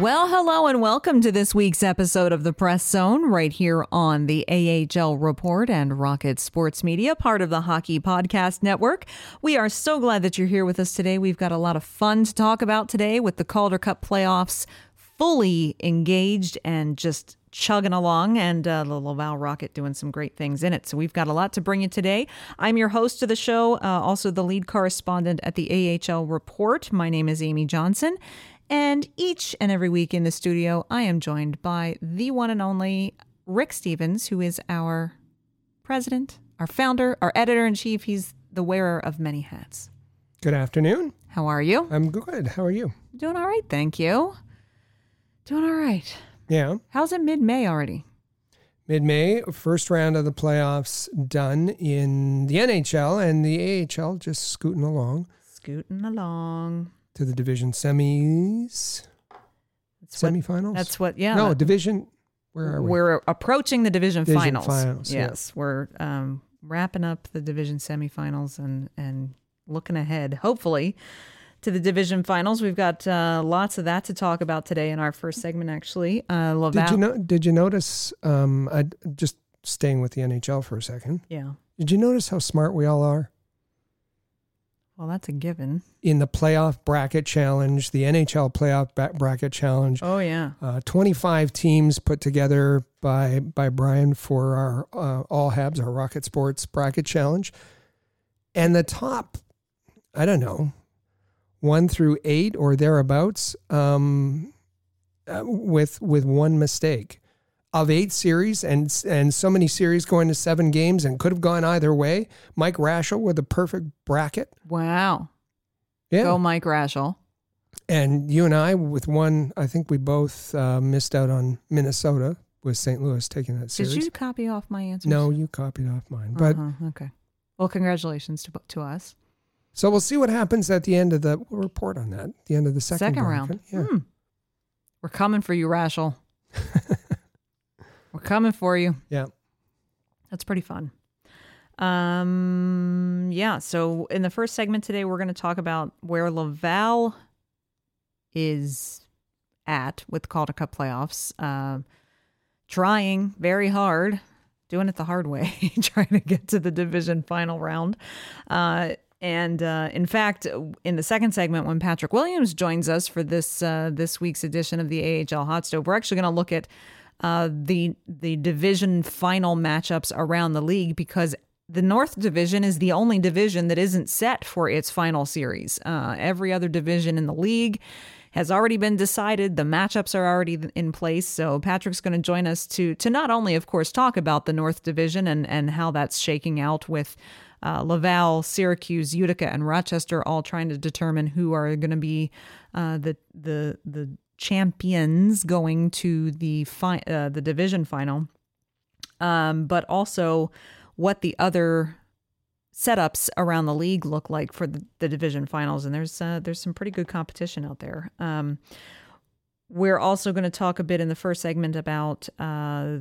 Well, hello and welcome to this week's episode of the Press Zone right here on the AHL Report and Rocket Sports Media, part of the Hockey Podcast Network. We are so glad that you're here with us today. We've got a lot of fun to talk about today with the Calder Cup playoffs fully engaged and just chugging along and uh, the Laval Rocket doing some great things in it. So we've got a lot to bring you today. I'm your host of the show, uh, also the lead correspondent at the AHL Report. My name is Amy Johnson. And each and every week in the studio, I am joined by the one and only Rick Stephens, who is our president, our founder, our editor in chief. He's the wearer of many hats. Good afternoon. How are you? I'm good. How are you? Doing all right, thank you. Doing all right. Yeah. How's it mid May already? Mid May, first round of the playoffs done in the NHL and the AHL just scooting along Scooting along. To the division semis, That's what, semifinals. that's what, yeah. no division. Where are we? We're approaching the division, Division finals. finals, yeah. yes, we're um, wrapping up the division semifinals and and looking ahead, hopefully, to the division finals. We've got uh, lots of that to talk about today in our first segment. Actually, uh, Laval. Did you know? Did you notice? Um, I just staying with the NHL for a second. Yeah. Did you notice how smart we all are Well, that's a given. in the playoff bracket challenge, the NHL playoff bracket challenge? Oh yeah. uh, 25 teams put together by by Brian for our uh, All Habs, our Rocket Sports Bracket Challenge. And the top, I don't know, one through eight or thereabouts, um, uh, with with one mistake. Of eight series and and so many series going to seven games and could have gone either way. Mike Raschel with a perfect bracket. Wow. Yeah. Go Mike Raschel. And you and I, with one, I think we both uh, missed out on Minnesota with St. Louis taking that series. Did you copy off my answer? No, you copied off mine. But Uh-huh, okay. Well, congratulations to to us. so we'll see what happens at the end of the. We'll report on that. The end of the second, Second round. Yeah. Hmm. We're coming for you, Raschel. We're coming for you. Yeah. That's pretty fun. Um, yeah. So in the first segment today, we're going to talk about where Laval is at with the Calder Cup playoffs. Uh, trying very hard, doing it the hard way, trying to get to the division final round. Uh, and uh, in fact, in the second segment, when Patrick Williams joins us for this uh, this week's edition of the AHL Hot Stove, we're actually going to look at uh, the the division final matchups around the league because the North Division is the only division that isn't set for its final series. Uh, every other division in the league has already been decided. The matchups are already in place. So Patrick's going to join us to to not only, of course, talk about the North Division and and how that's shaking out with. Uh, Laval, Syracuse, Utica, and Rochester all trying to determine who are going to be uh, the the the champions going to the fi- uh, the division final, um, but also what the other setups around the league look like for the, the division finals. And there's uh, there's some pretty good competition out there. Um, we're also going to talk a bit in the first segment about uh,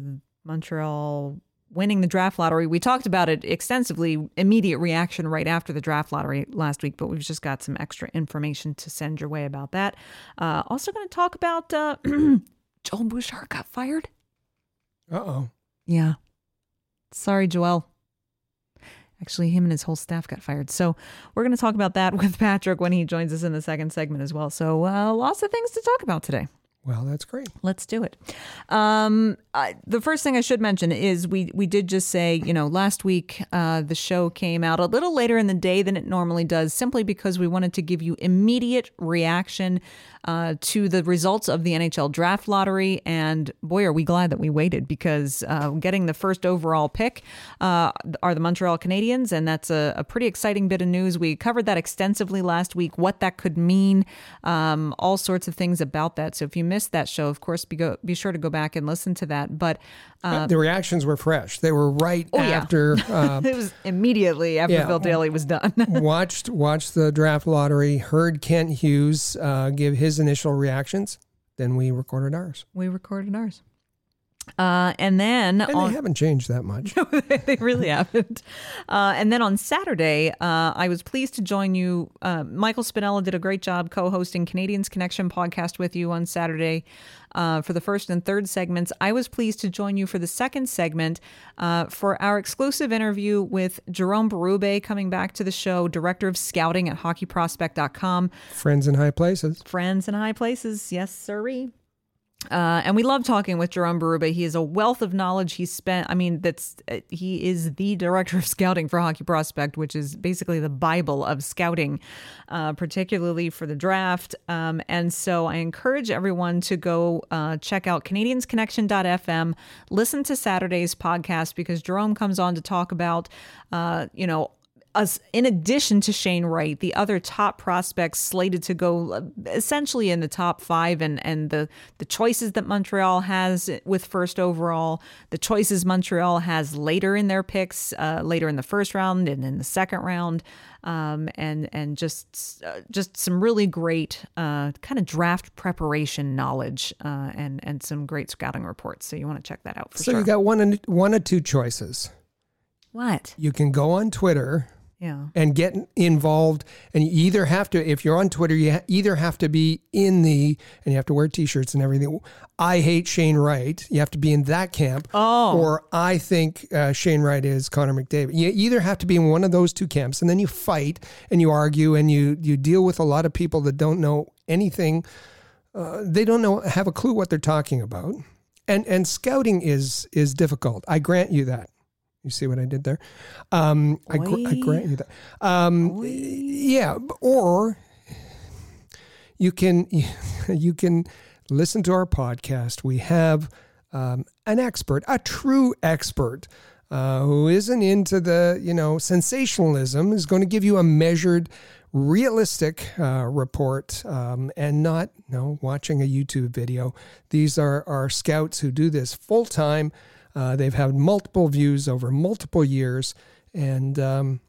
Montreal winning the draft lottery. We talked about it extensively, immediate reaction right after the draft lottery last week, but we've just got some extra information to send your way about that. Uh, also, going to talk about uh, Joel Bouchard got fired. Uh oh. Yeah. Sorry, Joel. Actually, him and his whole staff got fired. So we're going to talk about that with Patrick when he joins us in the second segment as well. So uh, lots of things to talk about today. Well, that's great. Let's do it. Um, I, the first thing I should mention is we we did just say you know last week uh, the show came out a little later in the day than it normally does, simply because we wanted to give you immediate reaction uh, to the results of the NHL draft lottery. And boy, are we glad that we waited because uh, getting the first overall pick uh, are the Montreal Canadiens, and that's a, a, pretty exciting bit of news. We covered that extensively last week, what that could mean, um, all sorts of things about that. So if you missed that show, of course, be go, be sure to go back and listen to that. But uh, the reactions were fresh. They were right oh, after. Yeah. Uh, it was immediately after yeah, Bill Daly was done. watched watched the draft lottery. Heard Kent Hughes uh, give his initial reactions. Then we recorded ours. We recorded ours. Uh, and then and on, they haven't changed that much. they really haven't. Uh, and then on Saturday, uh, I was pleased to join you. Uh, Michael Spinella did a great job co-hosting Canadiens Connection podcast with you on Saturday uh, for the first and third segments. I was pleased to join you for the second segment uh, for our exclusive interview with Jerome Berube coming back to the show, director of scouting at HockeyProspect.com. Friends in high places. Friends in high places. Yes, sirree. Uh, and we love talking with Jerome Berube. He is a wealth of knowledge. He spent, I mean, that's uh, he is the director of scouting for Hockey Prospect, which is basically the Bible of scouting, uh, particularly for the draft. Um, and so I encourage everyone to go uh, check out CanadiensConnection.fm, listen to Saturday's podcast because Jerome comes on to talk about, uh, you know, as in addition to Shane Wright, the other top prospects slated to go uh, essentially in the top five, and and the the choices that Montreal has with first overall, the choices Montreal has later in their picks, uh, later in the first round and in the second round, um, and and just uh, just some really great uh, kind of draft preparation knowledge, uh, and and some great scouting reports. So you want to check that out for so sure. You got one one or two choices. What? You can go on Twitter yeah. and get involved. And you either have to, if you're on Twitter, you ha- either have to be in the, and you have to wear T-shirts and everything. I hate Shane Wright. You have to be in that camp. Oh. Or I think uh, Shane Wright is Connor McDavid. You either have to be in one of those two camps, and then you fight and you argue and you you deal with a lot of people that don't know anything. Uh, they don't know have a clue what they're talking about. And and scouting is is difficult. I grant you that. You see what I did there? Um, I, gr- I, grant you that. Um, yeah, or you can you can listen to our podcast. We have um, an expert, a true expert, uh, who isn't into the you know sensationalism. Is going to give you a measured, realistic uh, report, um, and not you know watching a YouTube video. These are our scouts who do this full time. Uh, they've had multiple views over multiple years, and um,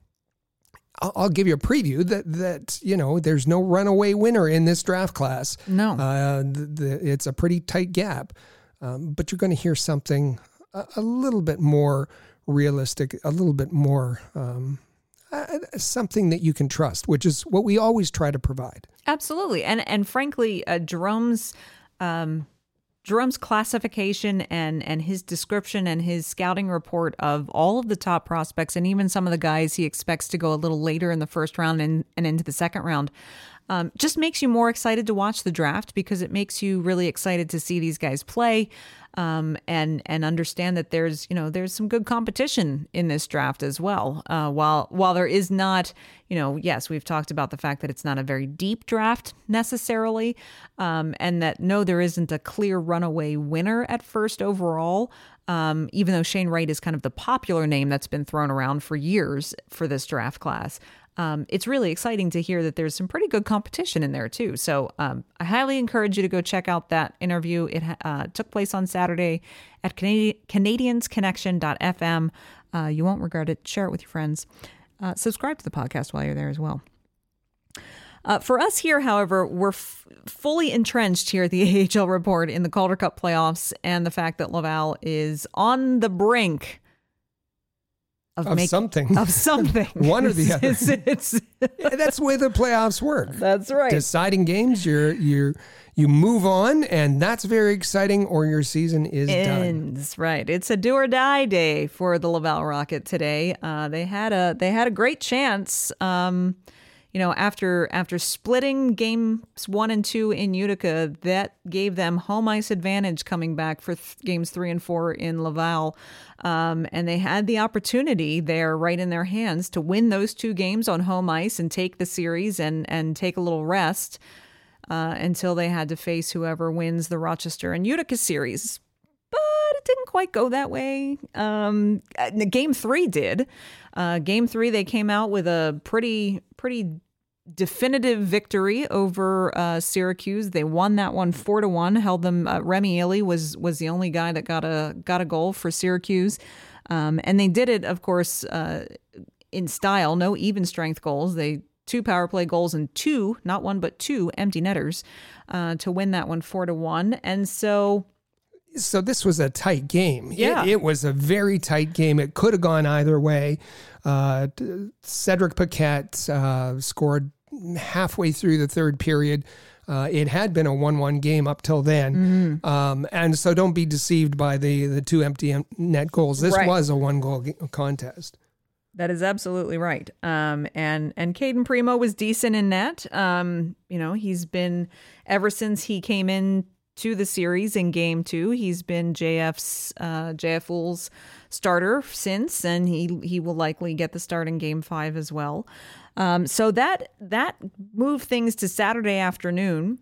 I'll, I'll, give you a preview that that you know there's no runaway winner in this draft class. No, uh, the, the, it's a pretty tight gap, um, but you're going to hear something a, a, little bit more realistic, a little bit more. Um, uh, something that you can trust, which is what we always try to provide. Absolutely, and and frankly, uh, Jerome's um, Jerome's classification and and his description and his scouting report of all of the top prospects and even some of the guys he expects to go a little later in the first round and, and into the second round um, just makes you more excited to watch the draft because it makes you really excited to see these guys play um, and and understand that there's you know there's some good competition in this draft as well. Uh, while while there is not you know yes we've talked about the fact that it's not a very deep draft necessarily, um, and that no there isn't a clear runaway winner at first overall. Um, even though Shane Wright is kind of the popular name that's been thrown around for years for this draft class um, it's really exciting to hear that there's some pretty good competition in there too. So um, I highly encourage you to go check out that interview. It uh, took place on Saturday at Canadi- CanadiensConnection.fm. Uh, you won't regret it. Share it with your friends. Uh, subscribe to the podcast while you're there as well. Uh, for us here, however, we're f- fully entrenched here at the AHL report in the Calder Cup playoffs and the fact that Laval is on the brink of, of make, something. of something. One or the other. it's, it's, that's the way the playoffs work. That's right. Deciding games you're you're you move on, and that's very exciting, or your season is done. ends right. It's a do or die day for the laval rocket today. Uh, they had a they had a great chance um, you know after after splitting games one and two in utica that gave them home ice advantage coming back for th- games three and four in laval um, and they had the opportunity there right in their hands to win those two games on home ice and take the series and and take a little rest uh, until they had to face whoever wins the Rochester and Utica series. But it didn't quite go that way. Um, uh, game three did. Uh, game three, they came out with a pretty, pretty definitive victory over uh, Syracuse. They won that one four to one. Held them. Uh, Rémi Elie was was the only guy that got a got a goal for Syracuse, um, and they did it, of course, uh, in style. No even strength goals. They two power play goals and two, not one but two empty netters, uh, to win that one four to one. And so so this was a tight game. It- Yeah. it, was a very tight game. It could have gone either way. Uh, Cedric Paquette uh, scored halfway through the third period. Uh, it had been a one-one game up till then, Mm-hmm. um, and so don't be deceived by the the two empty net goals. This Right. was a one-goal g- contest. That is absolutely right. Um, and and Cayden Primeau was decent in net. Um, you know, he's been ever since he came in to the series in Game Two. He's been JF's uh, starter since, and he he will likely get the start in Game Five as well. Um, so that that moved things to Saturday afternoon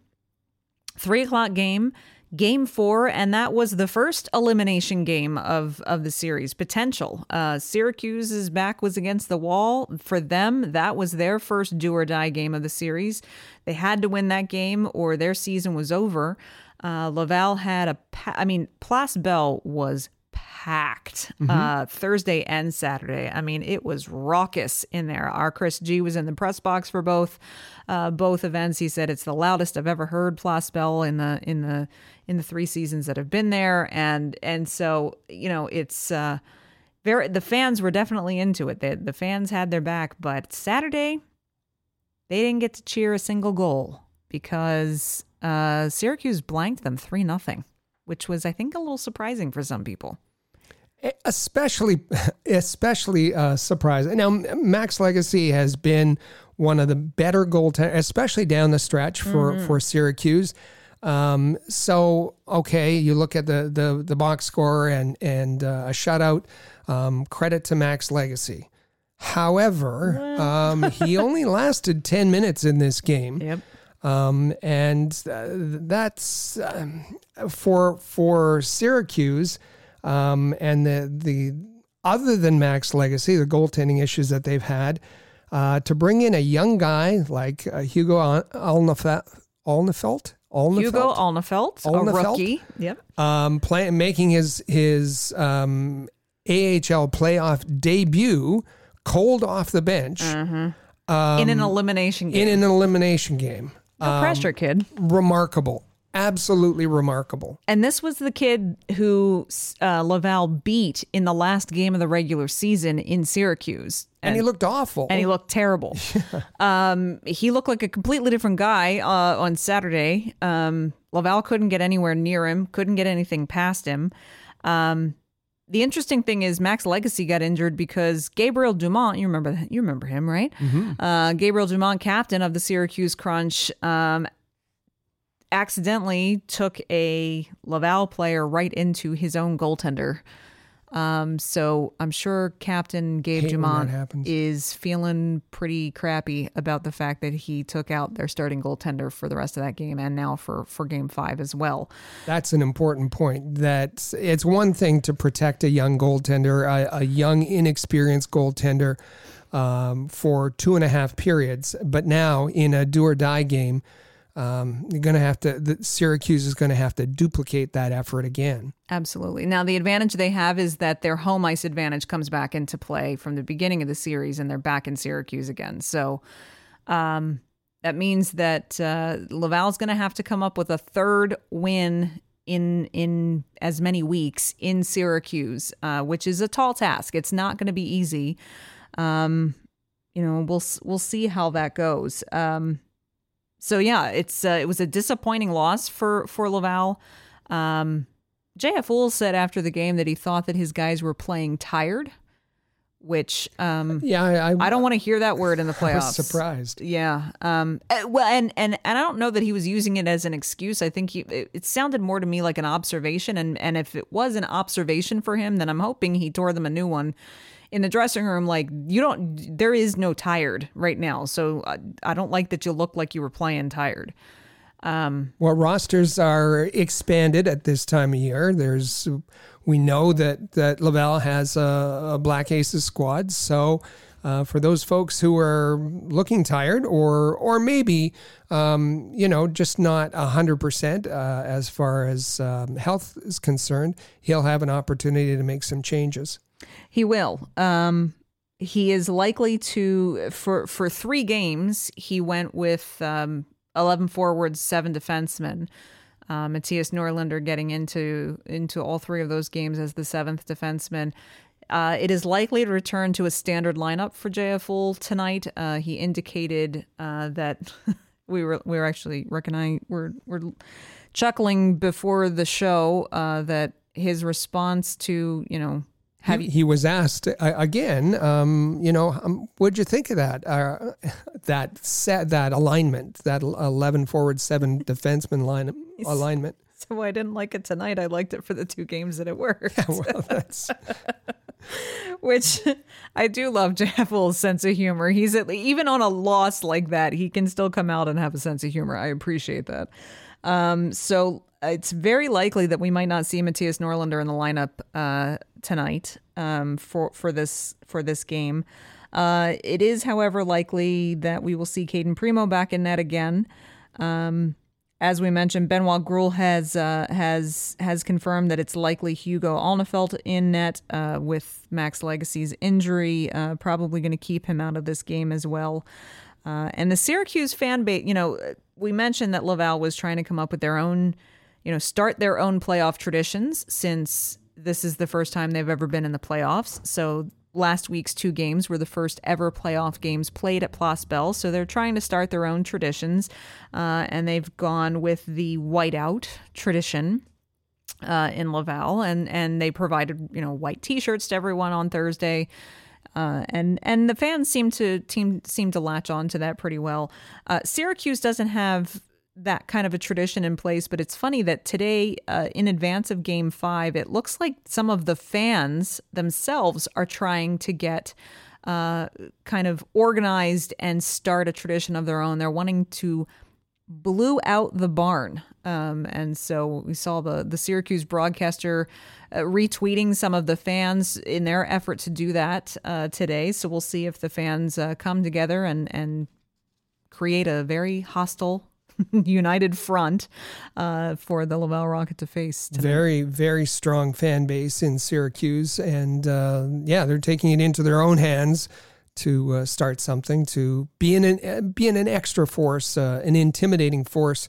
three o'clock game game four and that was the first elimination game of of the series. Potential. Uh syracuse's back was against the wall. For them that was their first do or die game of the series. They had to win that game or their season was over uh laval had a pa- i mean place bell was packed uh, Thursday and Saturday. I mean, it was raucous in there. Our Chris G was in the press box for both uh, both events. He said it's the loudest I've ever heard Place Bell in the in the in the three seasons that have been there, and and so you know it's. Uh, very, the fans were definitely into it. The, the fans had their back, but Saturday, they didn't get to cheer a single goal because uh, Syracuse blanked them three nothing, which was I think a little surprising for some people. especially especially uh, surprising. Now Max Lagacé has been one of the better goaltenders, especially down the stretch for for Syracuse. Um, so okay, you look at the the the box score and and uh, a shutout. Um, credit to Max Lagacé. However, um, he only lasted ten minutes in this game. Yep. Um, and uh, that's um, for for Syracuse, um, and the the other than Max Lagacé, the goaltending issues that they've had, uh, to bring in a young guy like uh, Hugo Al- Alnefelt, Alnefelt, Alnefelt, Hugo Alnefelt, a rookie. Yep. um, play, making his his um, AHL playoff debut, cold off the bench in an elimination game. Um, in an elimination game. No pressure, kid. remarkable absolutely remarkable And this was the kid who uh, Laval beat in the last game of the regular season in Syracuse. and, he looked awful and he looked terrible. um, he looked like a completely different guy uh, on Saturday. Um, Laval couldn't get anywhere near him, couldn't get anything past him. Um, the interesting thing is Max Lagacé got injured because Gabriel Dumont, you remember that, you remember him, right? Uh, Gabriel Dumont, captain of the Syracuse Crunch, um, accidentally took a Laval player right into his own goaltender. Um, so I'm sure Captain Gabe Hate Dumont is feeling pretty crappy about the fact that he took out their starting goaltender for the rest of that game and now for for game five as well. that's an important point that it's one thing to protect a young goaltender a, a young inexperienced goaltender um, for two and a half periods but now in a do or die game um, you're going to have to the syracuse is going to have to duplicate that effort again Absolutely. Now, the advantage they have is that their home ice advantage comes back into play from the beginning of the series, and they're back in Syracuse again. So um, that means that uh, Laval's going to have to come up with a third win in in as many weeks in Syracuse, uh, which is a tall task. It's not going to be easy. Um, you know, we'll we'll see how that goes. Um, so yeah, it's uh, it was a disappointing loss for for Laval. Um, JF Houle said after the game that he thought that his guys were playing tired, which um, Yeah, I, I, I don't want to hear that word in the playoffs. surprised. Yeah. Um. eh, Well, and and and I don't know that he was using it as an excuse. I think he it, it sounded more to me like an observation. And and if it was an observation for him, then I'm hoping he tore them a new one in the dressing room. Like you don't, there is no tired right now. So I, I don't like that you look like you were playing tired. Um. Well, rosters are expanded at this time of year. There's, we know that that Laval has a, a Black Aces squad. So, uh, for those folks who are looking tired, or or maybe, um, you know, just not hundred percent uh, as far as um, health is concerned, he'll have an opportunity to make some changes. He will. Um, he is likely to for for three games. He went with um, eleven forwards, seven defensemen. Uh, Mattias Norlinder getting into into all three of those games as the seventh defenseman. Uh, it is likely to return to a standard lineup for JF Houle tonight. Uh, he indicated uh, that we were we were actually recognizing we're we're chuckling before the show uh, that his response to you know have he, you he was asked uh, again, um, you know, um, what'd you think of that? Uh, that set, that alignment, that eleven forward, seven defenseman line alignment. So I didn't like it tonight. I liked it for the two games that it worked. Well, that's Which I do love Houle's sense of humor. He's at even on a loss like that, he can still come out and have a sense of humor. I appreciate that. Um, so it's very likely that we might not see Mattias Norlinder in the lineup uh, tonight um, for for this for this game. Uh, it is, however, likely that we will see Cayden Primeau back in net again. Um, as we mentioned, Benoit Groulx has uh, has has confirmed that it's likely Hugo Alnefelt in net uh, with Max Lagacé's injury, uh, probably going to keep him out of this game as well. Uh, and the Syracuse fan base, you know, we mentioned that Laval was trying to come up with their own, you know, start their own playoff traditions since this is the first time they've ever been in the playoffs. So last week's two games were the first ever playoff games played at Place Bell. So they're trying to start their own traditions, uh, and they've gone with the whiteout tradition. Uh, in Laval, and and they provided you know white T-shirts to everyone on Thursday, uh, and and the fans seem to team seem to latch on to that pretty well. Uh, Syracuse doesn't have that kind of a tradition in place, but it's funny that today, uh, in advance of Game Five, it looks like some of the fans themselves are trying to get uh, kind of organized and start a tradition of their own. They're wanting to blew out the barn. Um, and so we saw the the Syracuse broadcaster uh, retweeting some of the fans in their effort to do that uh, today. So we'll see if the fans uh, come together and and create a very hostile. United front uh, for the Laval Rocket to face. Tonight. very, very strong fan base in Syracuse, and uh, yeah, they're taking it into their own hands to uh, start something, to be in an be in an extra force, uh, an intimidating force,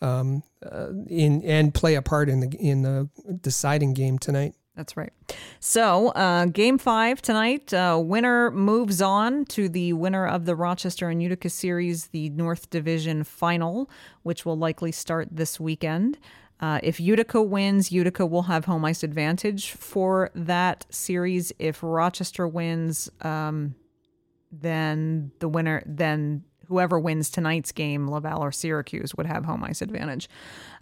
um, uh, in and play a part in the in the deciding game tonight. That's right. So, uh, game five tonight. Uh, winner moves on to the winner of the Rochester and Utica series, the North Division final, which will likely start this weekend. Uh, if Utica wins, Utica will have home ice advantage for that series. If Rochester wins, um, then the winner, then whoever wins tonight's game, Laval or Syracuse, would have home ice advantage.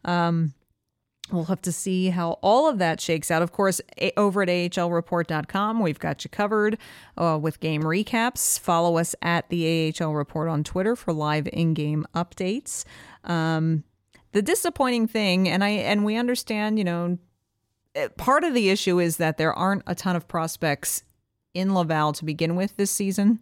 Um, We'll have to see how all of that shakes out. Of course, over at ahlreport.com, we've got you covered uh, with game recaps. Follow us at the AHL Report on Twitter for live in-game updates. Um, the disappointing thing, and I and we understand, you know, eh, part of the issue is that there aren't a ton of prospects in Laval to begin with this season.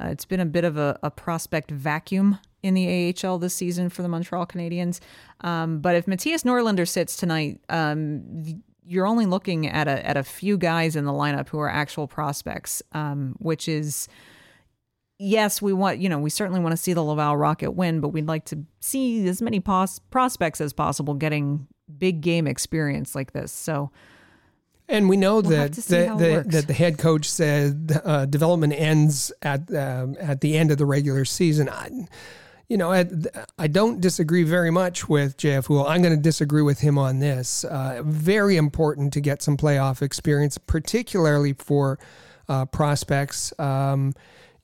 Uh, it's been a bit of a, a prospect vacuum in the AHL this season for the Montreal Canadiens. Um, but if Mattias Norlinder sits tonight, um, you're only looking at a at a few guys in the lineup who are actual prospects, um, which is yes, we want you know we certainly want to see the Laval Rocket win, but we'd like to see as many pos- prospects as possible getting big game experience like this. So. And we know We'll that see that, that, that the head coach said uh, development ends at um, at the end of the regular season. I, you know, I, I don't disagree very much with JF Houle. I'm going to disagree with him on this. Uh, very important to get some playoff experience, particularly for uh, prospects. Um,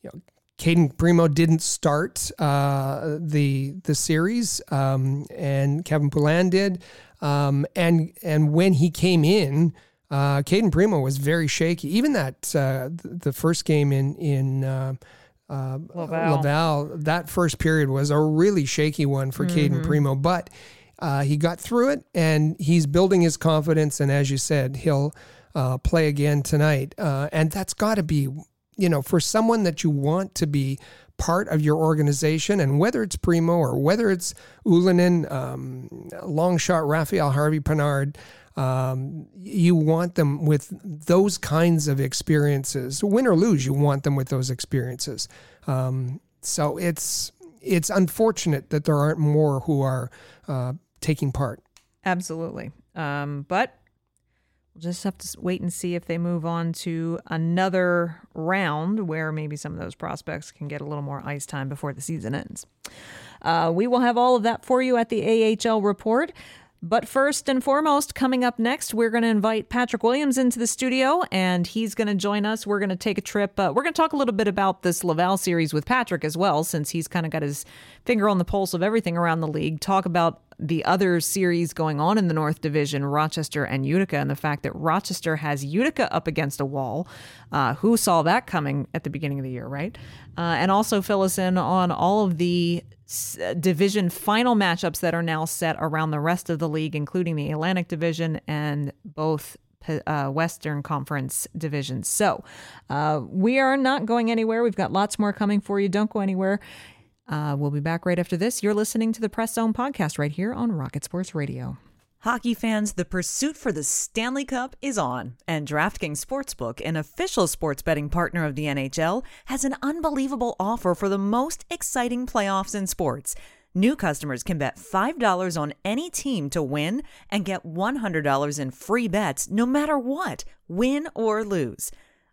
you know, Cayden Primeau didn't start uh, the the series, um, and Kevin Poulin did. Um, and and when he came in, uh, Cayden Primeau was very shaky. Even that uh, the first game in in uh, uh, Laval. Laval, that first period was a really shaky one for mm-hmm. Cayden Primeau, but uh, he got through it and he's building his confidence. And as you said, he'll uh, play again tonight. Uh, and that's got to be, you know, for someone that you want to be part of your organization, and whether it's Primeau or whether it's Ylönen, um, long shot Raphael Harvey Pinard, um, you want them with those kinds of experiences. Win or lose, you want them with those experiences. Um, so it's it's unfortunate that there aren't more who are uh, taking part. Absolutely, um, but we'll just have to wait and see if they move on to another round where maybe some of those prospects can get a little more ice time before the season ends. Uh, we will have all of that for you at the AHL report. But first and foremost, coming up next, we're going to invite Patrick Williams into the studio, and he's going to join us. We're going to take a trip. Uh, we're going to talk a little bit about this Laval series with Patrick as well, since he's kind of got his finger on the pulse of everything around the league. Talk about the other series going on in the North Division, Rochester and Utica, and the fact that Rochester has Utica up against a wall. Uh, who saw that coming at the beginning of the year, right? Uh, and also fill us in on all of the division final matchups that are now set around the rest of the league, including the Atlantic Division and both uh, Western Conference divisions. So uh, we are not going anywhere. We've got lots more coming for you. Don't go anywhere. Uh, we'll be back right after this. You're listening to the Press Zone podcast right here on Rocket Sports Radio. Hockey fans, the pursuit for the Stanley Cup is on, and DraftKings Sportsbook, an official sports betting partner of the NHL, has an unbelievable offer for the most exciting playoffs in sports. New customers can bet $5 on any team to win and get $100 in free bets no matter what, win or lose.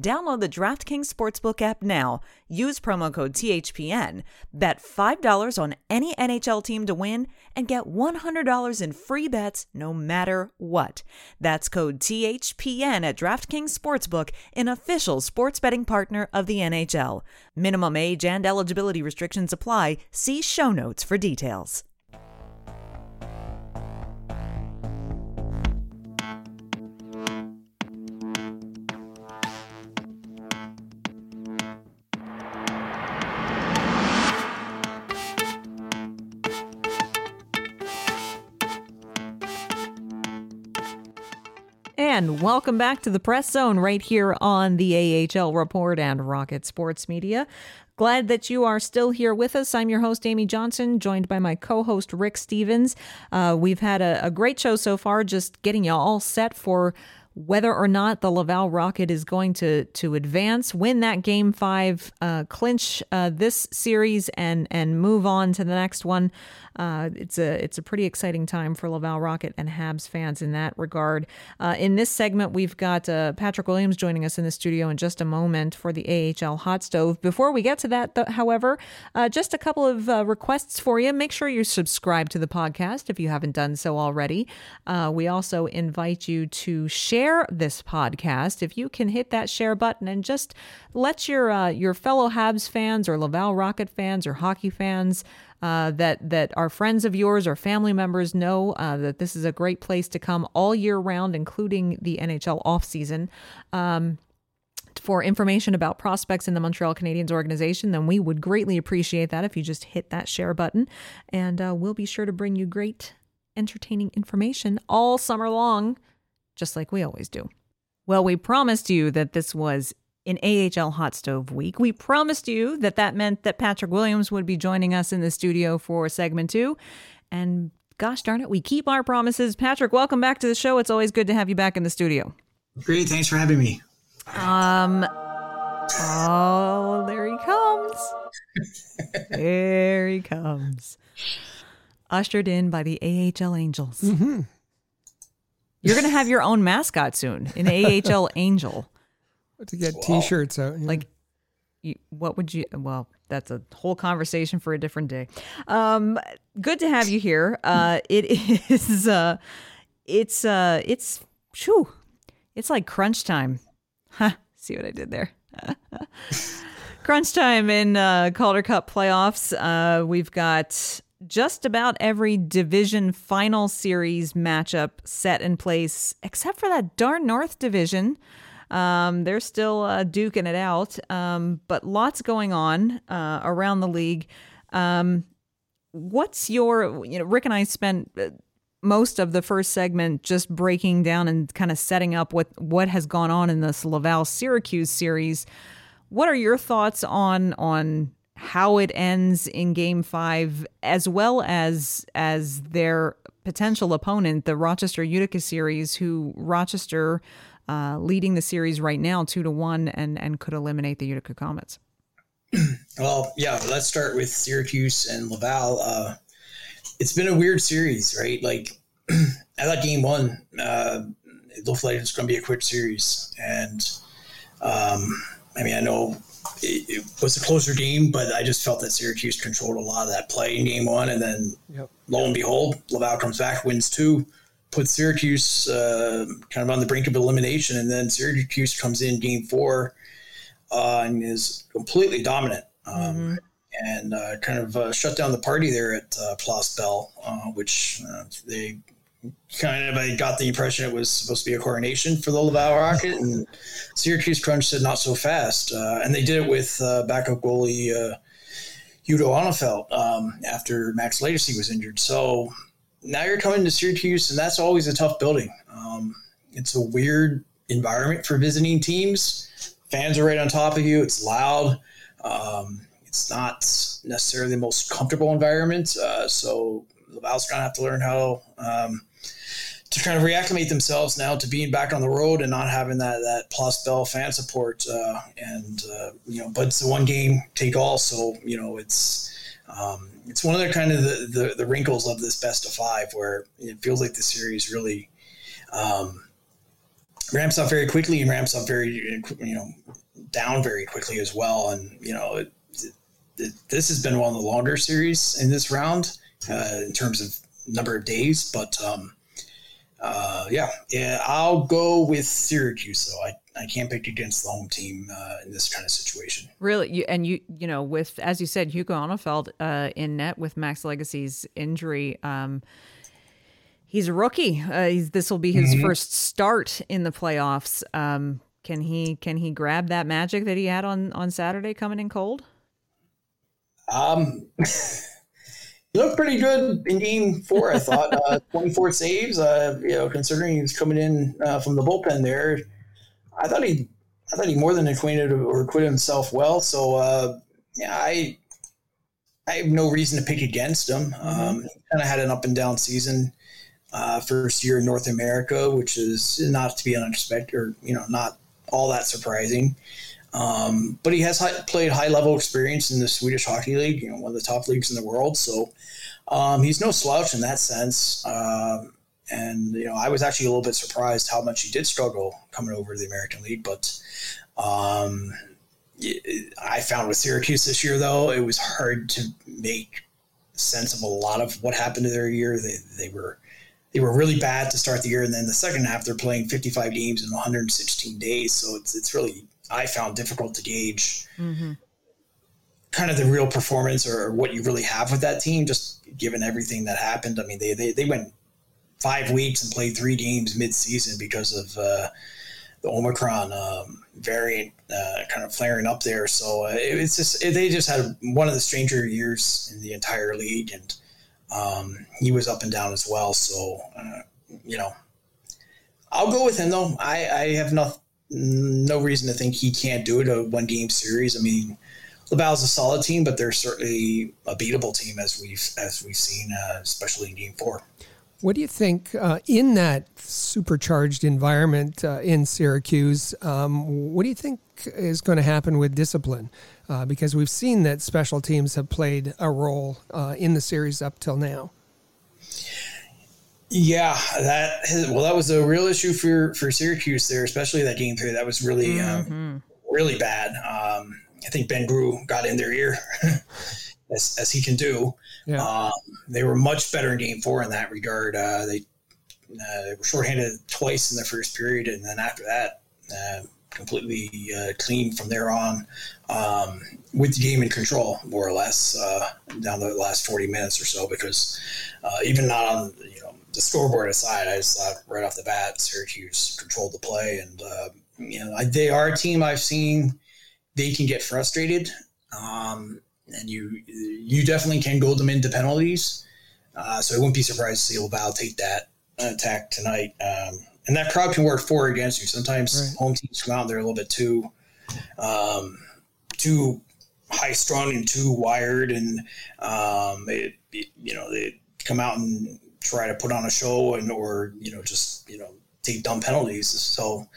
Download the DraftKings Sportsbook app now. Use promo code THPN. Bet $5 on any NHL team to win and get $100 in free bets no matter what. That's code THPN at DraftKings Sportsbook, an official sports betting partner of the NHL. Minimum age and eligibility restrictions apply. See show notes for details. And welcome back to the Press Zone right here on the AHL Report and Rocket Sports Media. Glad that you are still here with us. I'm your host, Amy Johnson, joined by my co host, Rick Stephens. Uh, we've had a, a great show so far, just getting you all set for whether or not the Laval Rocket is going to to advance, win that Game Five, uh, clinch uh, this series, and and move on to the next one. Uh, it's a it's a pretty exciting time for Laval Rocket and Habs fans in that regard. Uh, in this segment, we've got uh, Patrick Williams joining us in the studio in just a moment for the AHL Hot Stove. Before we get to that, th- however, uh, just a couple of requests for you. Make sure you subscribe to the podcast if you haven't done so already. We also invite you to share this podcast. If you can hit that share button and just let your your fellow Habs fans or Laval Rocket fans or hockey fans uh, that that are friends of yours or family members know uh, that this is a great place to come all year round, including the NHL off season. Um, for information about prospects in the Montreal Canadiens organization, then we would greatly appreciate that if you just hit that share button. And uh, we'll be sure to bring you great, entertaining information all summer long, just like we always do. Well, we promised you that this was in AHL Hot Stove Week. We promised you that that meant that Patrick Williams would be joining us in the studio for segment two. And gosh darn it, we keep our promises. Patrick, welcome back to the show. It's always good to have you back in the studio. Great, thanks for having me. Um, oh, there he comes. there he comes. Ushered in by the AHL Angels. Mm-hmm. You're going to have your own mascot soon, an AHL Angel. What To get T-shirts out, yeah. Like, you, what would you? Well, that's a whole conversation for a different day. Um, good to have you here. Uh, it is. Uh, it's. Uh, it's. Shoo, it's like crunch time. Huh. See what I did there. crunch time in uh, Calder Cup playoffs. Uh, we've got just about every division final series matchup set in place, except for that darn North division. Um, they're still uh, duking it out, um, but lots going on uh, around the league. Um, what's your, you know, Rick and I spent uh, most of the first segment just breaking down and kind of setting up what what has gone on in this Laval Syracuse series. What are your thoughts on on how it ends in game 5 as well as as their potential opponent the Rochester Utica series who Rochester uh, leading the series right now 2 to 1 and and could eliminate the Utica Comets. Well, yeah, let's start with Syracuse and Laval. Uh, it's been a weird series, right? Like I thought game one, uh, it looked like it's going to be a quick series, and um, I mean, I know it, it, was a closer game, but I just felt that Syracuse controlled a lot of that play in game one, and then yep. lo and behold, Laval comes back, wins two, puts Syracuse uh, kind of on the brink of elimination, and then Syracuse comes in game four uh, and is completely dominant. Um, mm-hmm and uh, kind of uh, shut down the party there at uh, Place Bell, uh, which uh, they kind of I got the impression it was supposed to be a coronation for the Laval Rocket, and Syracuse Crunch said not so fast, uh, and they did it with backup goalie Hugo Alnefelt um, after Max Lagacé was injured. So now you're coming to Syracuse, and that's always a tough building. Um, it's a weird environment for visiting teams. Fans are right on top of you. It's loud. Um, it's not necessarily the most comfortable environment. Uh, so Laval's going to have to learn how um, to kind of reacclimate themselves now to being back on the road and not having that that Place Bell fan support. Uh, and uh, you know, but it's a one game take all, so you know it's. Um, it's one of the kind of the, the, the, wrinkles of this best of five where it feels like the series really um, ramps up very quickly and ramps up very you know down very quickly as well and you know it, this has been one of the longer series in this round uh, in terms of number of days. But um, uh, yeah, yeah, I'll go with Syracuse. though. I I can't pick against the home team uh, in this kind of situation. Really, you, and you you know with as you said, Hugo Alnefelt uh, in net with Max Lagacé's injury. Um, he's a rookie. Uh, this will be his mm-hmm. first start in the playoffs. Um, can he can he grab that magic that he had on on Saturday coming in cold? Um, he looked pretty good in game four, I thought. Uh, 24 saves, uh, you know, considering he was coming in uh, from the bullpen there. I thought he, I thought he more than acquainted or acquitted himself well. So, uh, yeah, I, I have no reason to pick against him. Um, he kind of had an up and down season. Uh, first year in North America, which is not to be unexpected or, you know, not all that surprising. Um, but he has high, played high level experience in the Swedish Hockey League, you know, one of the top leagues in the world. So um, he's no slouch in that sense. Um, and you know, I was actually a little bit surprised how much he did struggle coming over to the American League. But um, I found with Syracuse this year, though, it was hard to make sense of a lot of what happened to their year. They they were they were really bad to start the year, and then the second half they're playing 55 games in 116 days. So it's it's really I found difficult to gauge mm-hmm. kind of the real performance or what you really have with that team, just given everything that happened. I mean, they, they, they went five weeks and played three games mid-season because of uh, the Omicron um, variant uh, kind of flaring up there. So uh, it's just they just had one of the stranger years in the entire league, and um, he was up and down as well. So uh, you know, I'll go with him though. I, I have nothing no reason to think he can't do it a one game series. I mean, Laval's a solid team, but they're certainly a beatable team as we've as we've seen, uh, especially in Game Four. What do you think uh, in that supercharged environment uh, in Syracuse? Um, what do you think is going to happen with discipline? Uh, because we've seen that special teams have played a role uh, in the series up till now. Yeah, that well, that was a real issue for for Syracuse there, especially that game three. That was really um, mm-hmm. really bad. Um, I think Benoit Groulx got in their ear, as, as he can do. Yeah. Um, they were much better in game four in that regard. Uh, they, uh, they were shorthanded twice in the first period, and then after that, uh, completely uh, clean from there on, um, with the game in control, more or less, uh, down the last 40 minutes or so, because uh, even not on, you know, the scoreboard aside, I just thought right off the bat, Syracuse controlled the play. And, you know, they are a team I've seen – they can get frustrated, um, and you you definitely can goad them into penalties. Uh, so I wouldn't be surprised to see Laval take that attack tonight. Um, and that crowd can work for or against you. Sometimes right. home teams come out they're a little bit too um, too high strung and too wired, and um, it, it, you know they come out and try to put on a show and or you know just you know take dumb penalties. So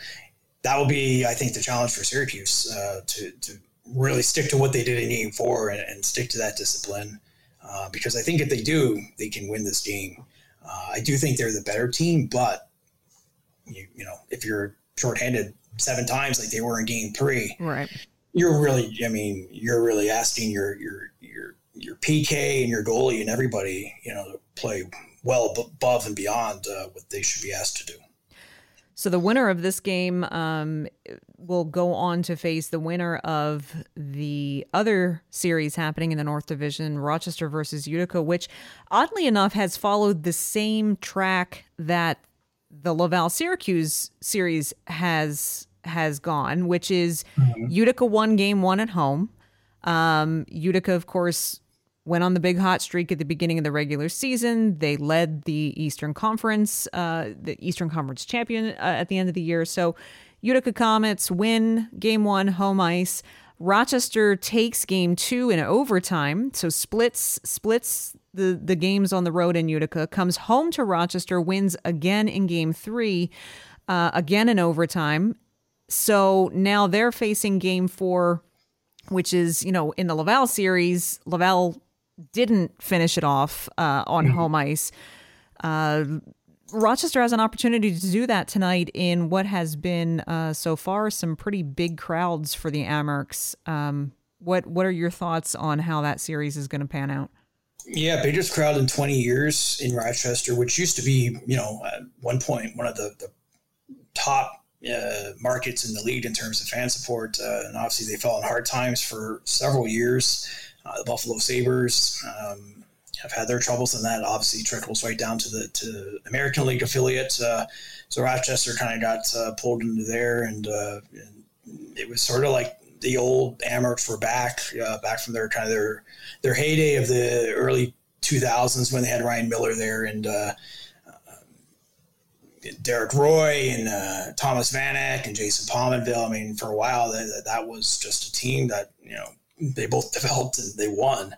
that will be, I think, the challenge for Syracuse uh, to, to really stick to what they did in game four and, and stick to that discipline. Uh, because I think if they do, they can win this game. Uh, I do think they're the better team, but you, you know, if you're shorthanded seven times like they were in game three, right? You're really, I mean, you're really asking your your your your PK and your goalie and everybody, you know, to play well above and beyond uh, what they should be asked to do. So the winner of this game um, will go on to face the winner of the other series happening in the North Division, Rochester versus Utica, which oddly enough has followed the same track that the Laval Syracuse series has has gone, which is mm-hmm. Utica won game one at home. Um, Utica, of course, went on the big hot streak at the beginning of the regular season. They led the Eastern Conference, uh, the Eastern Conference champion uh, at the end of the year. So Utica Comets win game one, home ice. Rochester takes game two in overtime, so splits splits the the games on the road in Utica. Comes home to Rochester, wins again in game three, uh, again in overtime. So now they're facing game four, which is you know in the Laval series. Laval didn't finish it off uh, on mm-hmm. home ice. Uh, Rochester has an opportunity to do that tonight in what has been uh, so far some pretty big crowds for the Amerks. Um, what what are your thoughts on how that series is going to pan out? Yeah, biggest crowd in 20 years in Rochester, which used to be, you know, at one point one of the, the top uh, markets in the league in terms of fan support. Uh, and obviously, they fell in hard times for several years. Uh, the Buffalo Sabres um, have had their troubles, and that obviously trickles right down to the to American League affiliate. Uh, so Rochester kind of got uh, pulled into there, and, uh, and, it was sort of like the old Amerks were back, uh, back from their kind of their their heyday of the early 2000s when they had Ryan Miller there and. Uh, Derek Roy and uh, Thomas Vanek and Jason Pominville. I mean, for a while, that, that was just a team that you know they both developed and they won.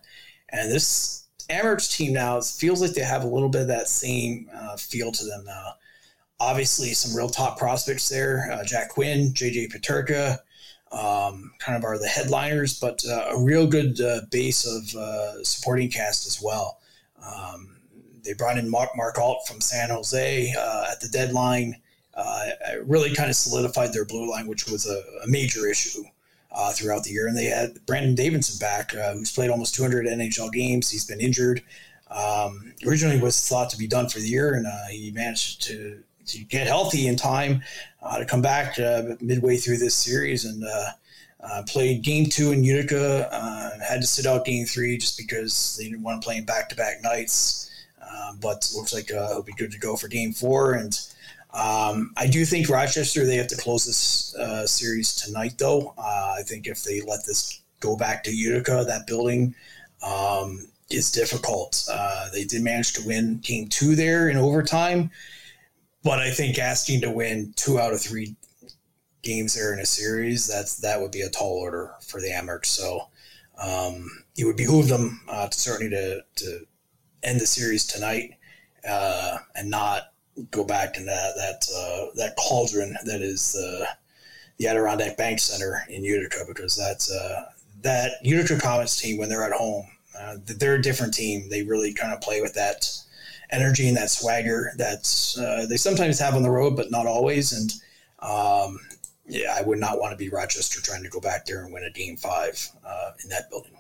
And this Amerks team now feels like they have a little bit of that same uh, feel to them now. Obviously, some real top prospects there. Uh, Jack Quinn, JJ Peterka, um, kind of are the headliners, but uh, a real good uh, base of uh, supporting cast as well. Um, they brought in Mark, Mark Alt from San Jose uh, at the deadline. really kind of solidified their blue line, which was a, a major issue uh, throughout the year. And they had Brandon Davidson back, uh, who's played almost 200 NHL games. He's been injured. Um, originally was thought to be done for the year, and uh, he managed to, to get healthy in time uh, to come back uh, midway through this series and uh, played game two in Utica. had to sit out game three just because they didn't want to play back to back nights. but looks like he'll be good to go for game four. And um, I do think Rochester they have to close this uh, series tonight, though. Uh, I think if they let this go back to Utica, that building um, is difficult. Uh, they did manage to win game two there in overtime, but I think asking to win two out of three games there in a series that's that would be a tall order for the Amerks. So um, it would behoove them uh, certainly to, to end the series tonight uh, and not go back to that that uh, that cauldron that is the the Adirondack Bank Center in Utica because that's uh, that Utica Comets team when they're at home uh, they're a different team they really kind of play with that energy and that swagger that uh, they sometimes have on the road but not always and um, yeah I would not want to be Rochester trying to go back there and win a game five uh, in that building.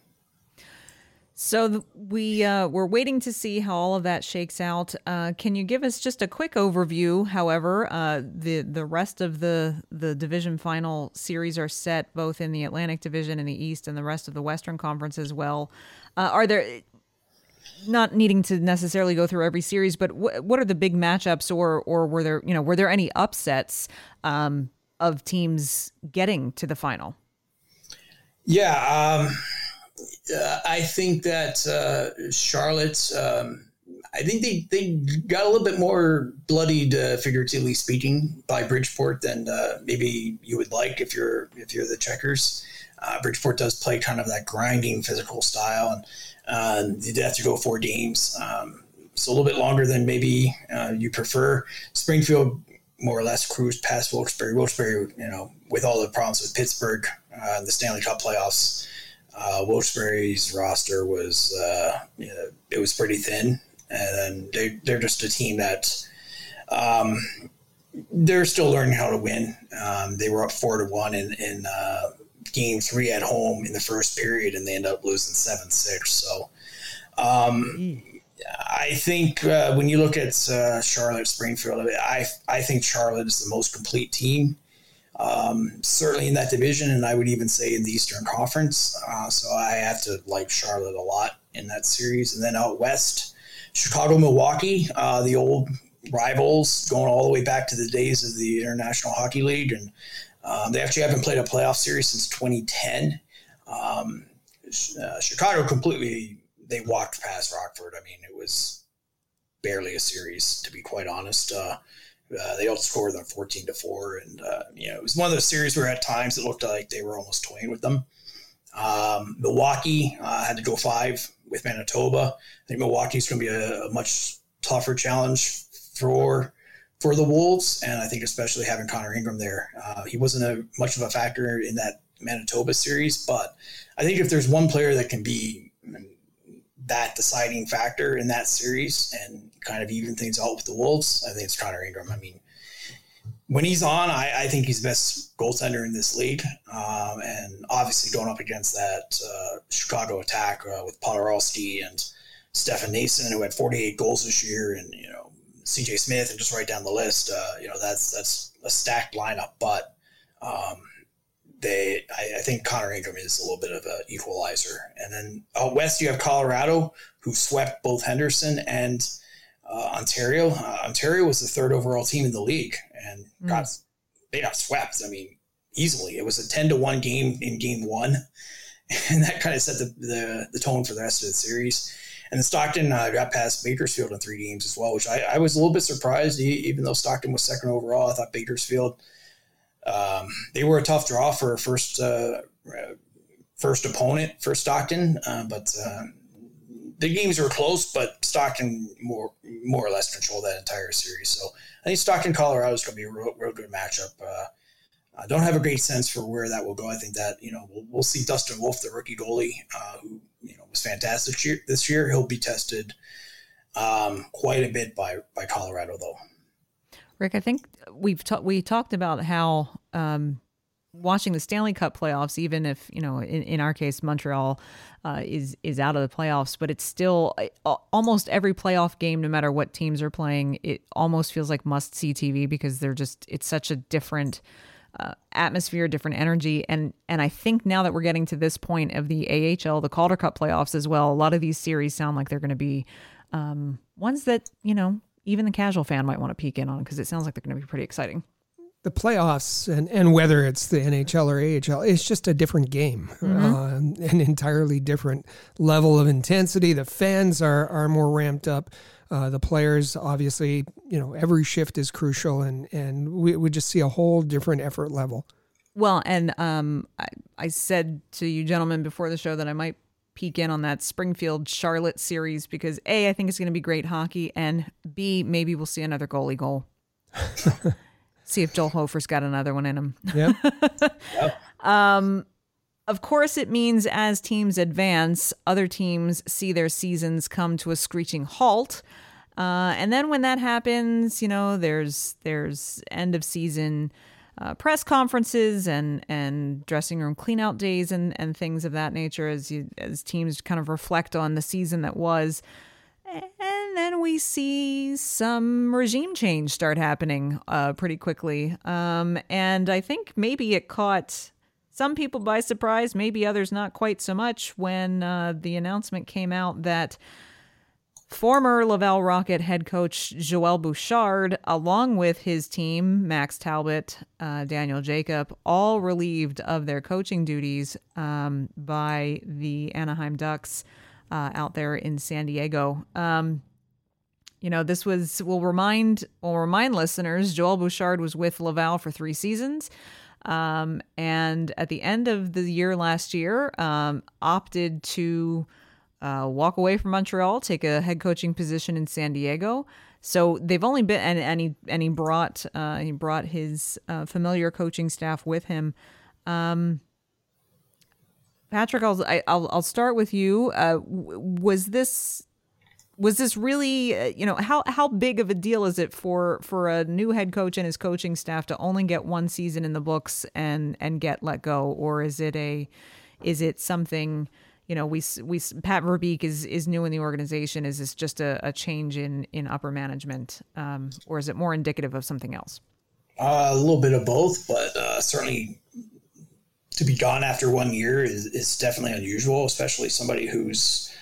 So we uh, we're waiting to see how all of that shakes out. Uh, can you give us just a quick overview? However, uh, the the rest of the the division final series are set both in the Atlantic Division and the East and the rest of the Western Conference as well. Uh, are there not needing to necessarily go through every series, but wh- what are the big matchups, or or were there you know were there any upsets um, of teams getting to the final? Yeah. Um uh, I think that uh, Charlotte, um, I think they, they got a little bit more bloodied, uh, figuratively speaking, by Bridgeport than uh, maybe you would like if you're if you're the Checkers. Uh, Bridgeport does play kind of that grinding physical style, and uh, you have to go four games. Um, a little bit longer than maybe you prefer. Springfield more or less cruised past Wilkes-Barre. Wilkes-Barre, you know, with all the problems with Pittsburgh, uh, the Stanley Cup playoffs, uh, Wilkes-Barre's roster was uh, you know, it was pretty thin, and they they're just a team that um, they're still learning how to win. Um, they were up four to one in in uh, game three at home in the first period, and they end up losing seven six. So. Um, I think uh, when you look at uh, Charlotte Springfield, I I think Charlotte is the most complete team um, certainly in that division, and I would even say in the Eastern Conference. Uh, so I have to like Charlotte a lot in that series. And then out west, Chicago, Milwaukee, uh, the old rivals going all the way back to the days of the International Hockey League. And um, they actually haven't played a playoff series since 2010. Um, uh, Chicago completely, they walked past Rockford. I mean, it was barely a series, to be quite honest. Uh, uh, they outscored them 14 to 4. And, uh, you know, it was one of those series where at times it looked like they were almost toying with them. Um, Milwaukee uh, had to go five with Manitoba. I think Milwaukee's going to be a, a, much tougher challenge for for the Wolves, and I think especially having Connor Ingram there, uh, he wasn't a much of a factor in that Manitoba series. But I think if there's one player that can be that deciding factor in that series and kind of even things out with the Wolves, I think it's Connor Ingram. I mean, when he's on, I, I think he's the best goaltender in this league. Um, and obviously going up against that uh, Chicago attack uh, with Poturalski and Stefan Noesen, who had 48 goals this year, and, you know, CJ Smith, and just right down the list, uh, you know, that's that's a stacked lineup. But um, they I, I, think Connor Ingram is a little bit of an equalizer. And then out west, you have Colorado, who swept both Henderson and uh, Ontario. Uh, Ontario was the third overall team in the league and mm. got they got swept. I mean, easily. It was a ten to one game in game one, and that kind of set the, the, the tone for the rest of the series. And then Stockton uh, got past Bakersfield in three games as well, which I, I was a little bit surprised. Even though Stockton was second overall, I thought Bakersfield um, they were a tough draw for first uh, first opponent for Stockton, uh, but uh, the games were close. But Stockton more more or less controlled that entire series. So I think Stockton, Colorado is going to be a real, real good matchup. Uh, I don't have a great sense for where that will go. I think that you know we'll, we'll see Dustin Wolf, the rookie goalie, uh, who you know was fantastic this year. This year he'll be tested um, quite a bit by by Colorado, though. Rick, I think we've ta- we talked about how um, watching the Stanley Cup playoffs, even if you know, in, in our case, Montreal uh, is is out of the playoffs, but it's still uh, almost every playoff game, no matter what teams are playing, it almost feels like must see TV because they're just it's such a different. Uh, atmosphere, different energy, and and I think now that we're getting to this point of the AHL, the Calder Cup playoffs as well, a lot of these series sound like they're going to be um, ones that you know even the casual fan might want to peek in on because it sounds like they're going to be pretty exciting. The playoffs and, and whether it's the NHL or AHL, it's just a different game, mm-hmm. uh, an entirely different level of intensity. The fans are, are more ramped up. Uh, the players, obviously, you know, every shift is crucial, and, and we would just see a whole different effort level. Well, and um, I, I said to you gentlemen before the show that I might peek in on that Springfield Charlotte series because A, I think it's going to be great hockey, and B, maybe we'll see another goalie goal. see if Joel Hofer's got another one in him. Yeah. Um, of course, it means as teams advance, other teams see their seasons come to a screeching halt. Uh, and then when that happens, you know, there's there's end of season uh, press conferences and and dressing room cleanout days and and things of that nature as you as teams kind of reflect on the season that was. And then we see some regime change start happening uh, pretty quickly. Um, and I think maybe it caught some people by surprise, maybe others not quite so much, when uh, the announcement came out that former Laval Rocket head coach Joel Bouchard, along with his team, Max Talbot, uh, Daniel Jacob, all relieved of their coaching duties um, by the Anaheim Ducks uh, out there in San Diego. Um, you know, this was will remind will remind listeners. Joel Bouchard was with Laval for three seasons, um, and at the end of the year last year, um, opted to uh, walk away from Montreal, take a head coaching position in San Diego. So they've only been and, and he and he brought uh, he brought his uh, familiar coaching staff with him. Um, Patrick, I'll, I, will I'll start with you. Uh, was this was this really uh, you know how how big of a deal is it for for a new head coach and his coaching staff to only get one season in the books and and get let go, or is it a is it something? You know, we we Pat Verbeek is is new in the organization. Is this just a, a change in in upper management, um, or is it more indicative of something else? Uh, a little bit of both, but uh, certainly to be gone after one year is, is definitely unusual, especially somebody whose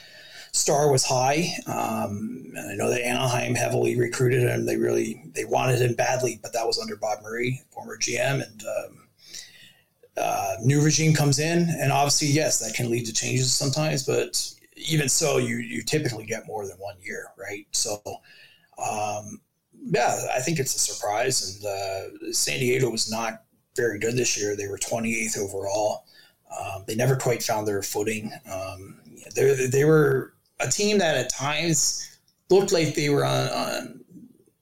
star was high. Um, I know that Anaheim heavily recruited him. They really they wanted him badly, but that was under Bob Murray, former GM, and um, uh, new regime comes in, and obviously, yes, that can lead to changes sometimes. But even so, you you typically get more than one year, right? So. Um, yeah, I think it's a surprise, and uh, San Diego was not very good this year. They were 28th overall. Um, they never quite found their footing. Um, they, they were a team that at times looked like they were on, on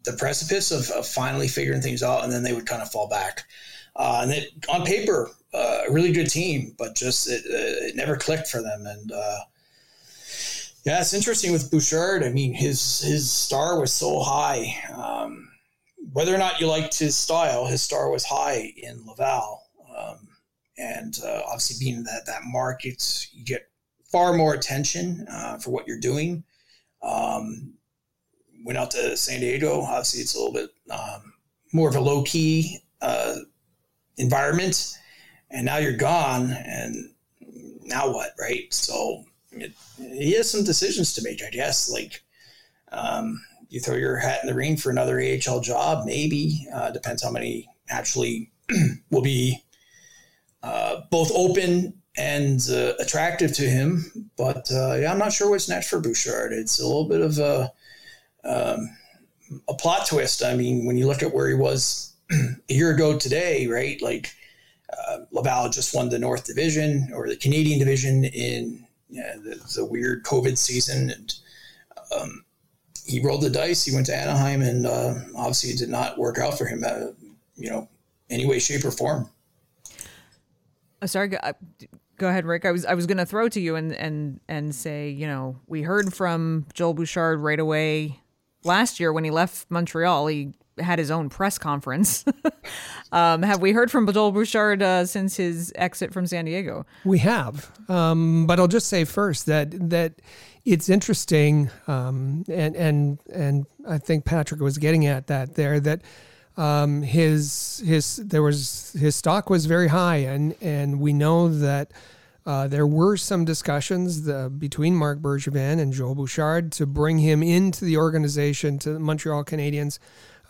the precipice of, of, finally figuring things out, and then they would kind of fall back. Uh, and it, on paper, uh, a really good team, but just it, uh, it never clicked for them. And uh, yeah, it's interesting with Bouchard. I mean, his his star was so high. Um, whether or not you liked his style, his star was high in Laval. Um, and uh, obviously, being that that market, you get far more attention uh, for what you're doing. Um, went out to San Diego. Obviously, it's a little bit um, more of a low key uh, environment. And now you're gone, and now what, right? So he has some decisions to make, I guess. Like, um, you throw your hat in the ring for another AHL job, maybe. Uh, depends how many actually will be uh, both open and uh, attractive to him. But uh, yeah, I'm not sure what's next for Bouchard. It's a little bit of a um, a plot twist. I mean, when you look at where he was a year ago today, right? Like uh, Laval just won the North Division or the Canadian Division in yeah, the, the weird COVID season, and um, he rolled the dice. He went to Anaheim, and uh, obviously it did not work out for him. Uh, you know, any way, shape, or form. Oh, sorry, go, ahead, Rick. I was I was going to throw to you and and and say, you know, we heard from Joel Bouchard right away last year when he left Montreal. He had his own press conference. um, have we heard from Joel Bouchard uh, since his exit from San Diego? We have, um, but I'll just say first that that it's interesting, um, and and and I think Patrick was getting at that there that um, his his there was his stock was very high, and and we know that. Uh, there were some discussions the, between Marc Bergevin and Joel Bouchard to bring him into the organization to the Montreal Canadiens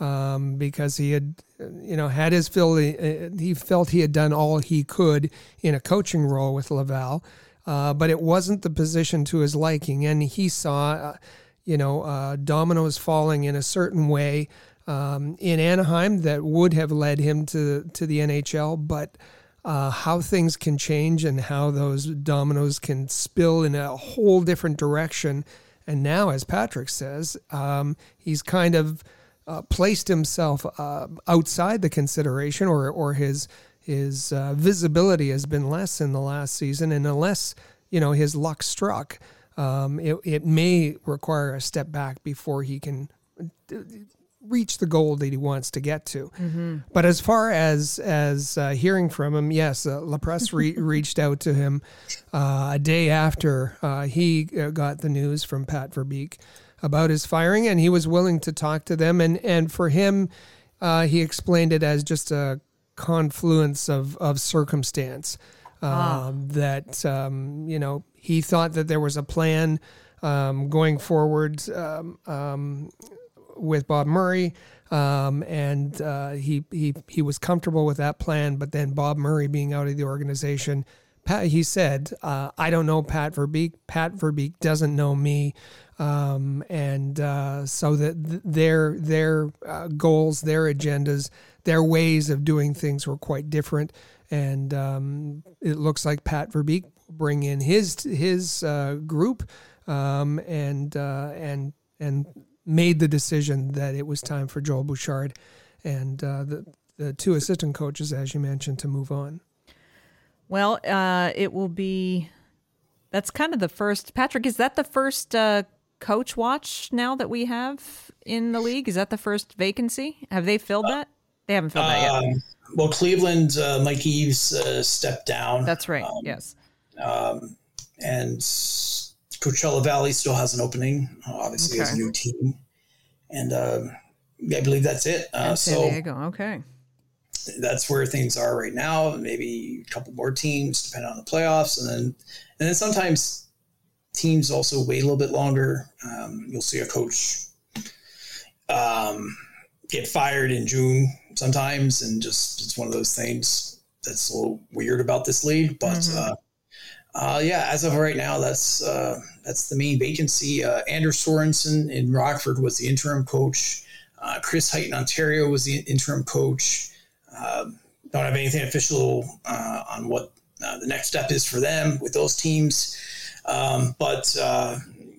um, because he had, you know, had his fill. Uh, he felt he had done all he could in a coaching role with Laval uh, but it wasn't the position to his liking. And he saw, uh, you know, uh, dominoes falling in a certain way um, in Anaheim that would have led him to to the NHL. But uh, how things can change and how those dominoes can spill in a whole different direction. And now, as Patrick says, um, he's kind of uh, placed himself uh, outside the consideration, or or his his uh, visibility has been less in the last season, and unless you know his luck struck, um, it it may require a step back before he can reach the goal that he wants to get to. Mm-hmm. But as far as as uh, hearing from him, yes, uh, La Presse re- reached out to him uh, a day after uh, he uh, got the news from Pat Verbeek about his firing, and he was willing to talk to them. And and for him, uh, he explained it as just a confluence of of circumstance. Ah. Um, that um, you know he thought that there was a plan um, going forward um, um, with Bob Murray, um, and uh, he he he was comfortable with that plan. But then Bob Murray being out of the organization, Pat, he said, uh, "I don't know Pat Verbeek. Pat Verbeek doesn't know me." Um, and uh, so that th- their their uh, goals, their agendas, their ways of doing things were quite different. And um, it looks like Pat Verbeek will bring in his his uh, group um, and uh, and and made the decision that it was time for Joel Bouchard and uh, the the two assistant coaches, as you mentioned, to move on. Well, uh, it will be. That's kind of the first. Patrick, is that the first uh, coach watch now that we have in the league? Is that the first vacancy? Have they filled that? They haven't filled that yet. Um, well, Cleveland, uh, Mike Eaves uh, stepped down. That's right. Um, yes. Um, and Coachella Valley still has an opening. Obviously, okay. has a new team, and uh, I believe that's it. Uh, San so Diego. Okay. That's where things are right now. Maybe a couple more teams, depending on the playoffs, and then and then sometimes teams also wait a little bit longer. Um, you'll see a coach um, get fired in June sometimes, and just it's one of those things that's a little weird about this league. But mm-hmm. uh, uh, yeah, as of right now, that's uh, that's the main vacancy. Uh, Anders Sorensen in Rockford was the interim coach. Uh, Chris Hajt in Ontario was the interim coach. Um, don't have anything official uh, on what uh, the next step is for them with those teams, um, but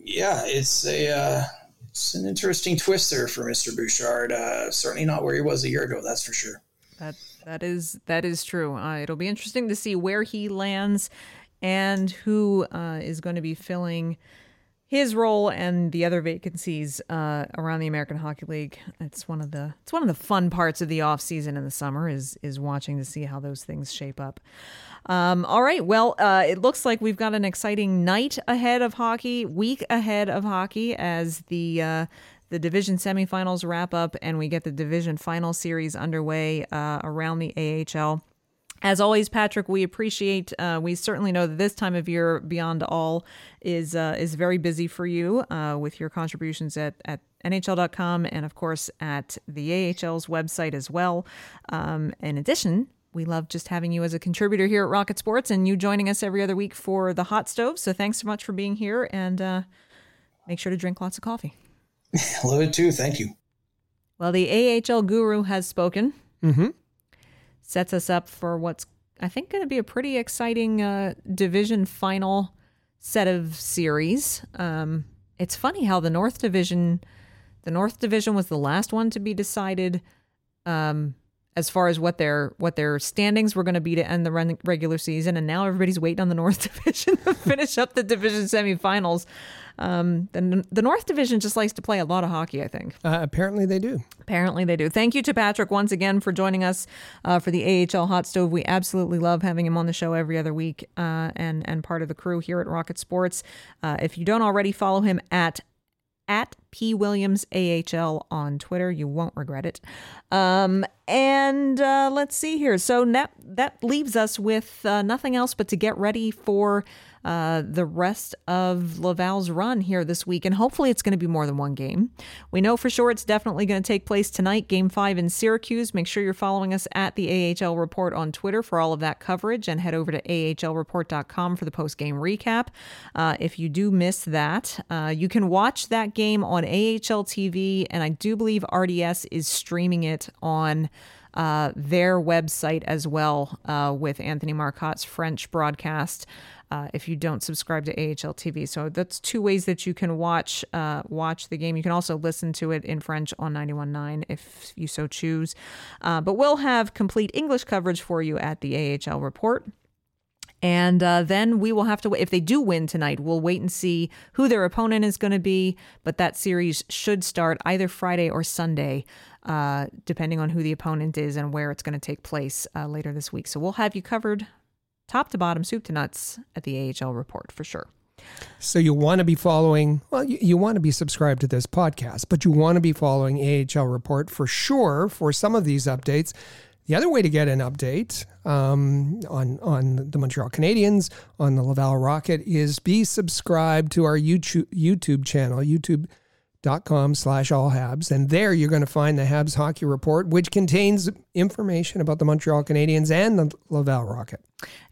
yeah, it's a it's an interesting twist there for Mr. Bouchard. certainly not where he was a year ago, that's for sure. That that is that is true. it'll be interesting to see where he lands and who uh, is going to be filling his role and the other vacancies uh, around the American Hockey League. It's one of the it's one of the fun parts of the off season in the summer is is watching to see how those things shape up. Um, all right, well, uh, it looks like we've got an exciting night ahead of hockey, week ahead of hockey as the uh, the division semifinals wrap up and we get the division final series underway uh, around the AHL. As always, Patrick, we appreciate. Uh, we certainly know that this time of year, beyond all, is uh, is very busy for you uh, with your contributions at at NHL.com and of course at the AHL's website as well. Um, in addition, we love just having you as a contributor here at Rocket Sports and you joining us every other week for the hot stove. So thanks so much for being here and uh, make sure to drink lots of coffee. love it too. Thank you. Well, the AHL guru has spoken. Mm-hmm sets us up for what's I think going to be a pretty exciting uh, division final set of series. Um, it's funny how the North Division, the North Division was the last one to be decided. Um, as far as what their what their standings were going to be to end the regular season, and now everybody's waiting on the North Division to finish up the division semifinals. Um, the, the North Division just likes to play a lot of hockey, I think. Uh, apparently they do. Apparently they do. Thank you to Patrick once again for joining us uh, for the AHL Hot Stove. We absolutely love having him on the show every other week uh, and, and part of the crew here at Rocket Sports. Uh, if you don't already follow him at at P Williams AHL on Twitter. You won't regret it. Um, and uh, let's see here. So that that leaves us with uh, nothing else but to get ready for uh, the rest of Laval's run here this week. And hopefully it's going to be more than one game. We know for sure it's definitely going to take place tonight, game five in Syracuse. Make sure you're following us at the AHL Report on Twitter for all of that coverage and head over to ahlreport.com for the post game recap. Uh, if you do miss that, uh, you can watch that game on AHL TV, and I do believe RDS is streaming it on uh, their website as well uh, with Anthony Marcotte's French broadcast. Uh, if you don't subscribe to AHL TV, so that's two ways that you can watch uh, watch the game. You can also listen to it in French on 91.9 if you so choose. Uh, but we'll have complete English coverage for you at the AHL Report. And uh, then we will have to, wait. if they do win tonight, we'll wait and see who their opponent is going to be. But that series should start either Friday or Sunday, uh, depending on who the opponent is and where it's going to take place uh, later this week. So we'll have you covered top to bottom, soup to nuts at the AHL report for sure. So you want to be following, well, you, you want to be subscribed to this podcast, but you want to be following AHL Report for sure for some of these updates. The other way to get an update um, on on the Montreal Canadiens, on the Laval Rocket, is be subscribed to our YouTube YouTube channel, youtube.com slash all habs. And there you're going to find the Habs Hockey Report, which contains information about the Montreal Canadiens and the Laval Rocket.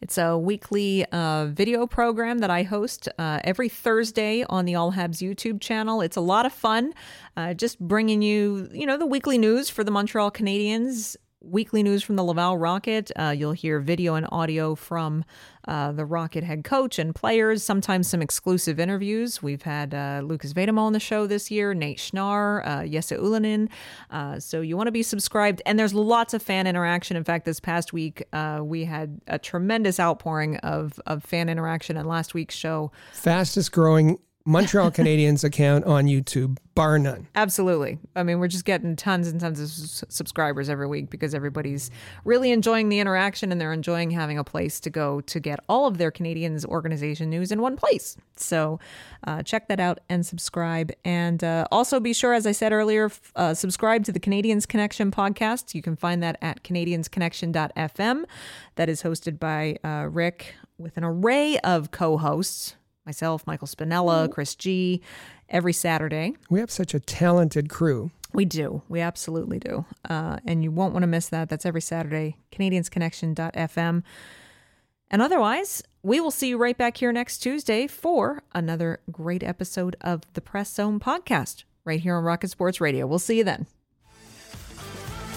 It's a weekly uh, video program that I host uh, every Thursday on the All Habs YouTube channel. It's a lot of fun, uh, just bringing you, you know, the weekly news for the Montreal Canadiens weekly news from the Laval Rocket. Uh, you'll hear video and audio from uh, the Rocket head coach and players, sometimes some exclusive interviews. We've had uh, Lukas Vejdemo on the show this year, Nate Schnarr, uh, Jesse Ylönen. Uh, so you want to be subscribed. And there's lots of fan interaction. In fact, this past week, uh, we had a tremendous outpouring of, of fan interaction in last week's show. Fastest growing Montreal Canadiens account on YouTube, bar none. Absolutely. I mean, we're just getting tons and tons of s- subscribers every week because everybody's really enjoying the interaction and they're enjoying having a place to go to get all of their Canadiens organization news in one place. So uh, check that out and subscribe. And uh, also be sure, as I said earlier, f- uh, subscribe to the Canadiens Connection podcast. You can find that at CanadiensConnection.fm. That is hosted by uh, Rick with an array of co hosts myself, Michael Spinella, Chris G, every Saturday. We have such a talented crew. We do. We absolutely do. Uh, and you won't want to miss that. That's every Saturday, CanadiensConnection.fm. And otherwise, we will see you right back here next Tuesday for another great episode of the Press Zone podcast right here on Rocket Sports Radio. We'll see you then.